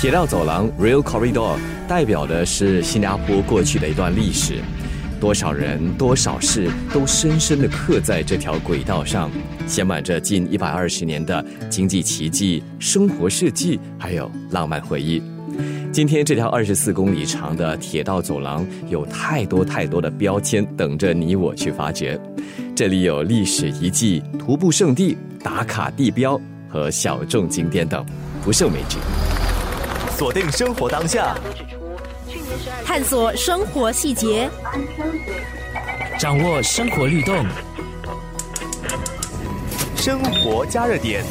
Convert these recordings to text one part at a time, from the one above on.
铁道走廊 （Rail Corridor） 代表的是新加坡过去的一段历史，多少人、多少事都深深的刻在这条轨道上，写满着近一百二十年的经济奇迹、生活事迹，还有浪漫回忆。今天这条二十四公里长的铁道走廊，有太多太多的标签等着你我去发掘。这里有历史遗迹、徒步圣地、打卡地标和小众景点等，不胜枚举。锁定生活当下，探索生活细节，掌握生活律动，生活加热点。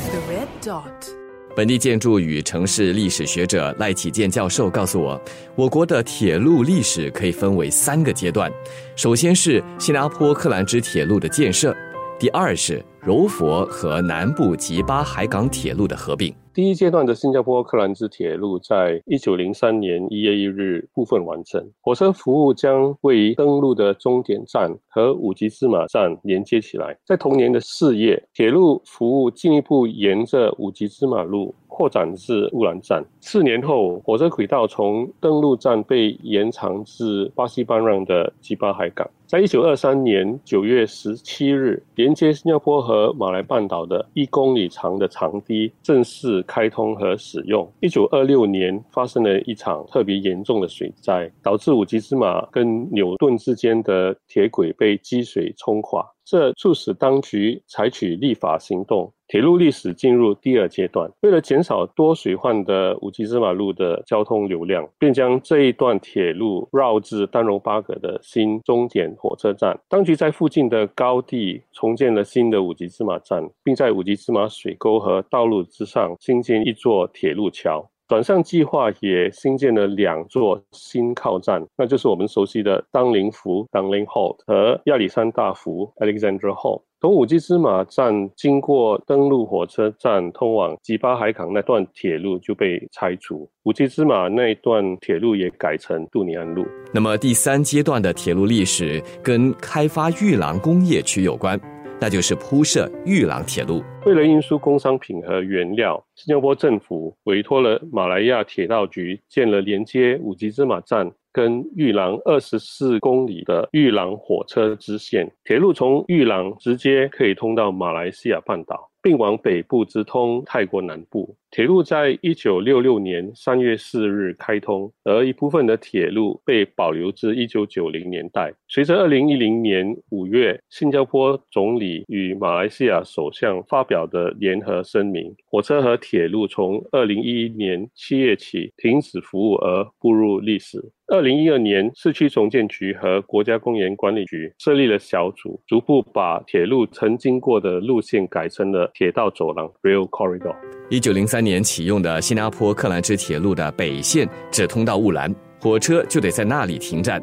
本地建筑与城市历史学者赖启建教授告诉我，我国的铁路历史可以分为三个阶段。首先是新加坡克兰芝铁路的建设，第二是柔佛和南部吉巴海港铁路的合并。第一阶段的新加坡克兰芝铁路在一九零三年一月一日部分完成，火车服务将位于登陆的终点站和五级芝马站连接起来。在同年的四月，铁路服务进一步沿着五级芝马路。扩展至乌兰站。四年后，火车轨道从登陆站被延长至巴西班让的吉巴海港。在一九二三年九月十七日，连接新加坡和马来半岛的一公里长的长堤正式开通和使用。一九二六年发生了一场特别严重的水灾，导致五级芝马跟纽顿之间的铁轨被积水冲垮。这促使当局采取立法行动，铁路历史进入第二阶段。为了减少多水患的五级芝麻路的交通流量，便将这一段铁路绕至丹柔巴葛的新终点火车站。当局在附近的高地重建了新的五级芝麻站，并在五级芝麻水沟和道路之上新建一座铁路桥。转向计划也新建了两座新靠站，那就是我们熟悉的当林福 （Dangling Halt） 和亚历山大福 （Alexander Hall）。从五基芝马站经过登陆火车站通往吉巴海港那段铁路就被拆除，五基芝马那一段铁路也改成杜尼安路。那么第三阶段的铁路历史跟开发玉兰工业区有关。那就是铺设玉郎铁路。为了运输工商品和原料，新加坡政府委托了马来亚铁道局建了连接五级芝马站跟玉郎二十四公里的玉郎火车支线。铁路从玉郎直接可以通到马来西亚半岛。并往北部直通泰国南部。铁路在一九六六年三月四日开通，而一部分的铁路被保留至一九九零年代。随着二零一零年五月新加坡总理与马来西亚首相发表的联合声明，火车和铁路从二零一一年七月起停止服务而步入历史。二零一二年，市区重建局和国家公园管理局设立了小组，逐步把铁路曾经过的路线改成了铁道走廊 （Rail Corridor）。一九零三年启用的新加坡克兰芝铁路的北线只通到乌兰，火车就得在那里停站。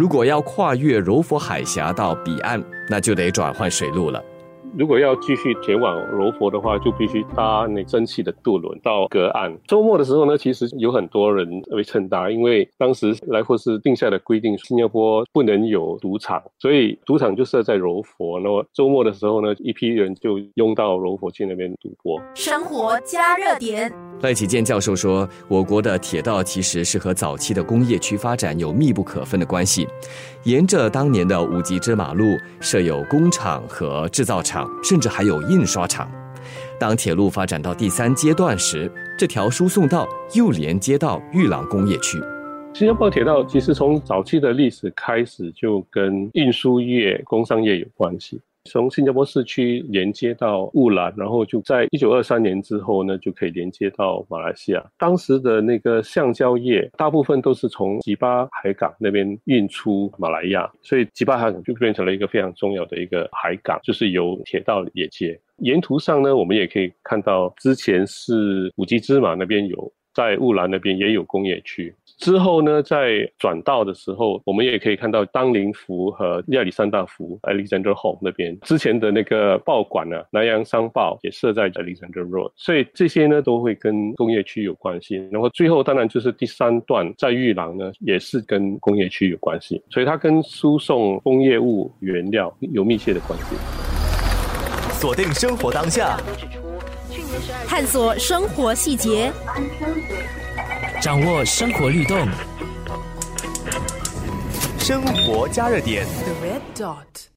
如果要跨越柔佛海峡到彼岸，那就得转换水路了。如果要继续前往柔佛的话，就必须搭那蒸汽的渡轮到隔岸。周末的时候呢，其实有很多人会乘搭，因为当时莱佛士定下的规定，新加坡不能有赌场，所以赌场就设在柔佛。那么周末的时候呢，一批人就拥到柔佛去那边赌博。生活加热点。赖启建教授说，我国的铁道其实是和早期的工业区发展有密不可分的关系。沿着当年的五级芝马路，设有工厂和制造厂。甚至还有印刷厂。当铁路发展到第三阶段时，这条输送道又连接到玉廊工业区。新加坡铁道其实从早期的历史开始就跟运输业、工商业有关系。从新加坡市区连接到乌兰，然后就在一九二三年之后呢，就可以连接到马来西亚。当时的那个橡胶业大部分都是从吉巴海港那边运出马来亚，所以吉巴海港就变成了一个非常重要的一个海港，就是由铁道连接。沿途上呢，我们也可以看到，之前是五吉芝马那边有。在雾兰那边也有工业区，之后呢，在转道的时候，我们也可以看到当林福和亚历山大福 （Alexander Hall） 那边之前的那个报馆呢，南洋商报也设在 Alexander Road，所以这些呢都会跟工业区有关系。然后最后当然就是第三段在玉廊呢，也是跟工业区有关系，所以它跟输送工业物原料有密切的关系。锁定生活当下。探索生活细节，掌握生活律动，生活加热点。The red dot.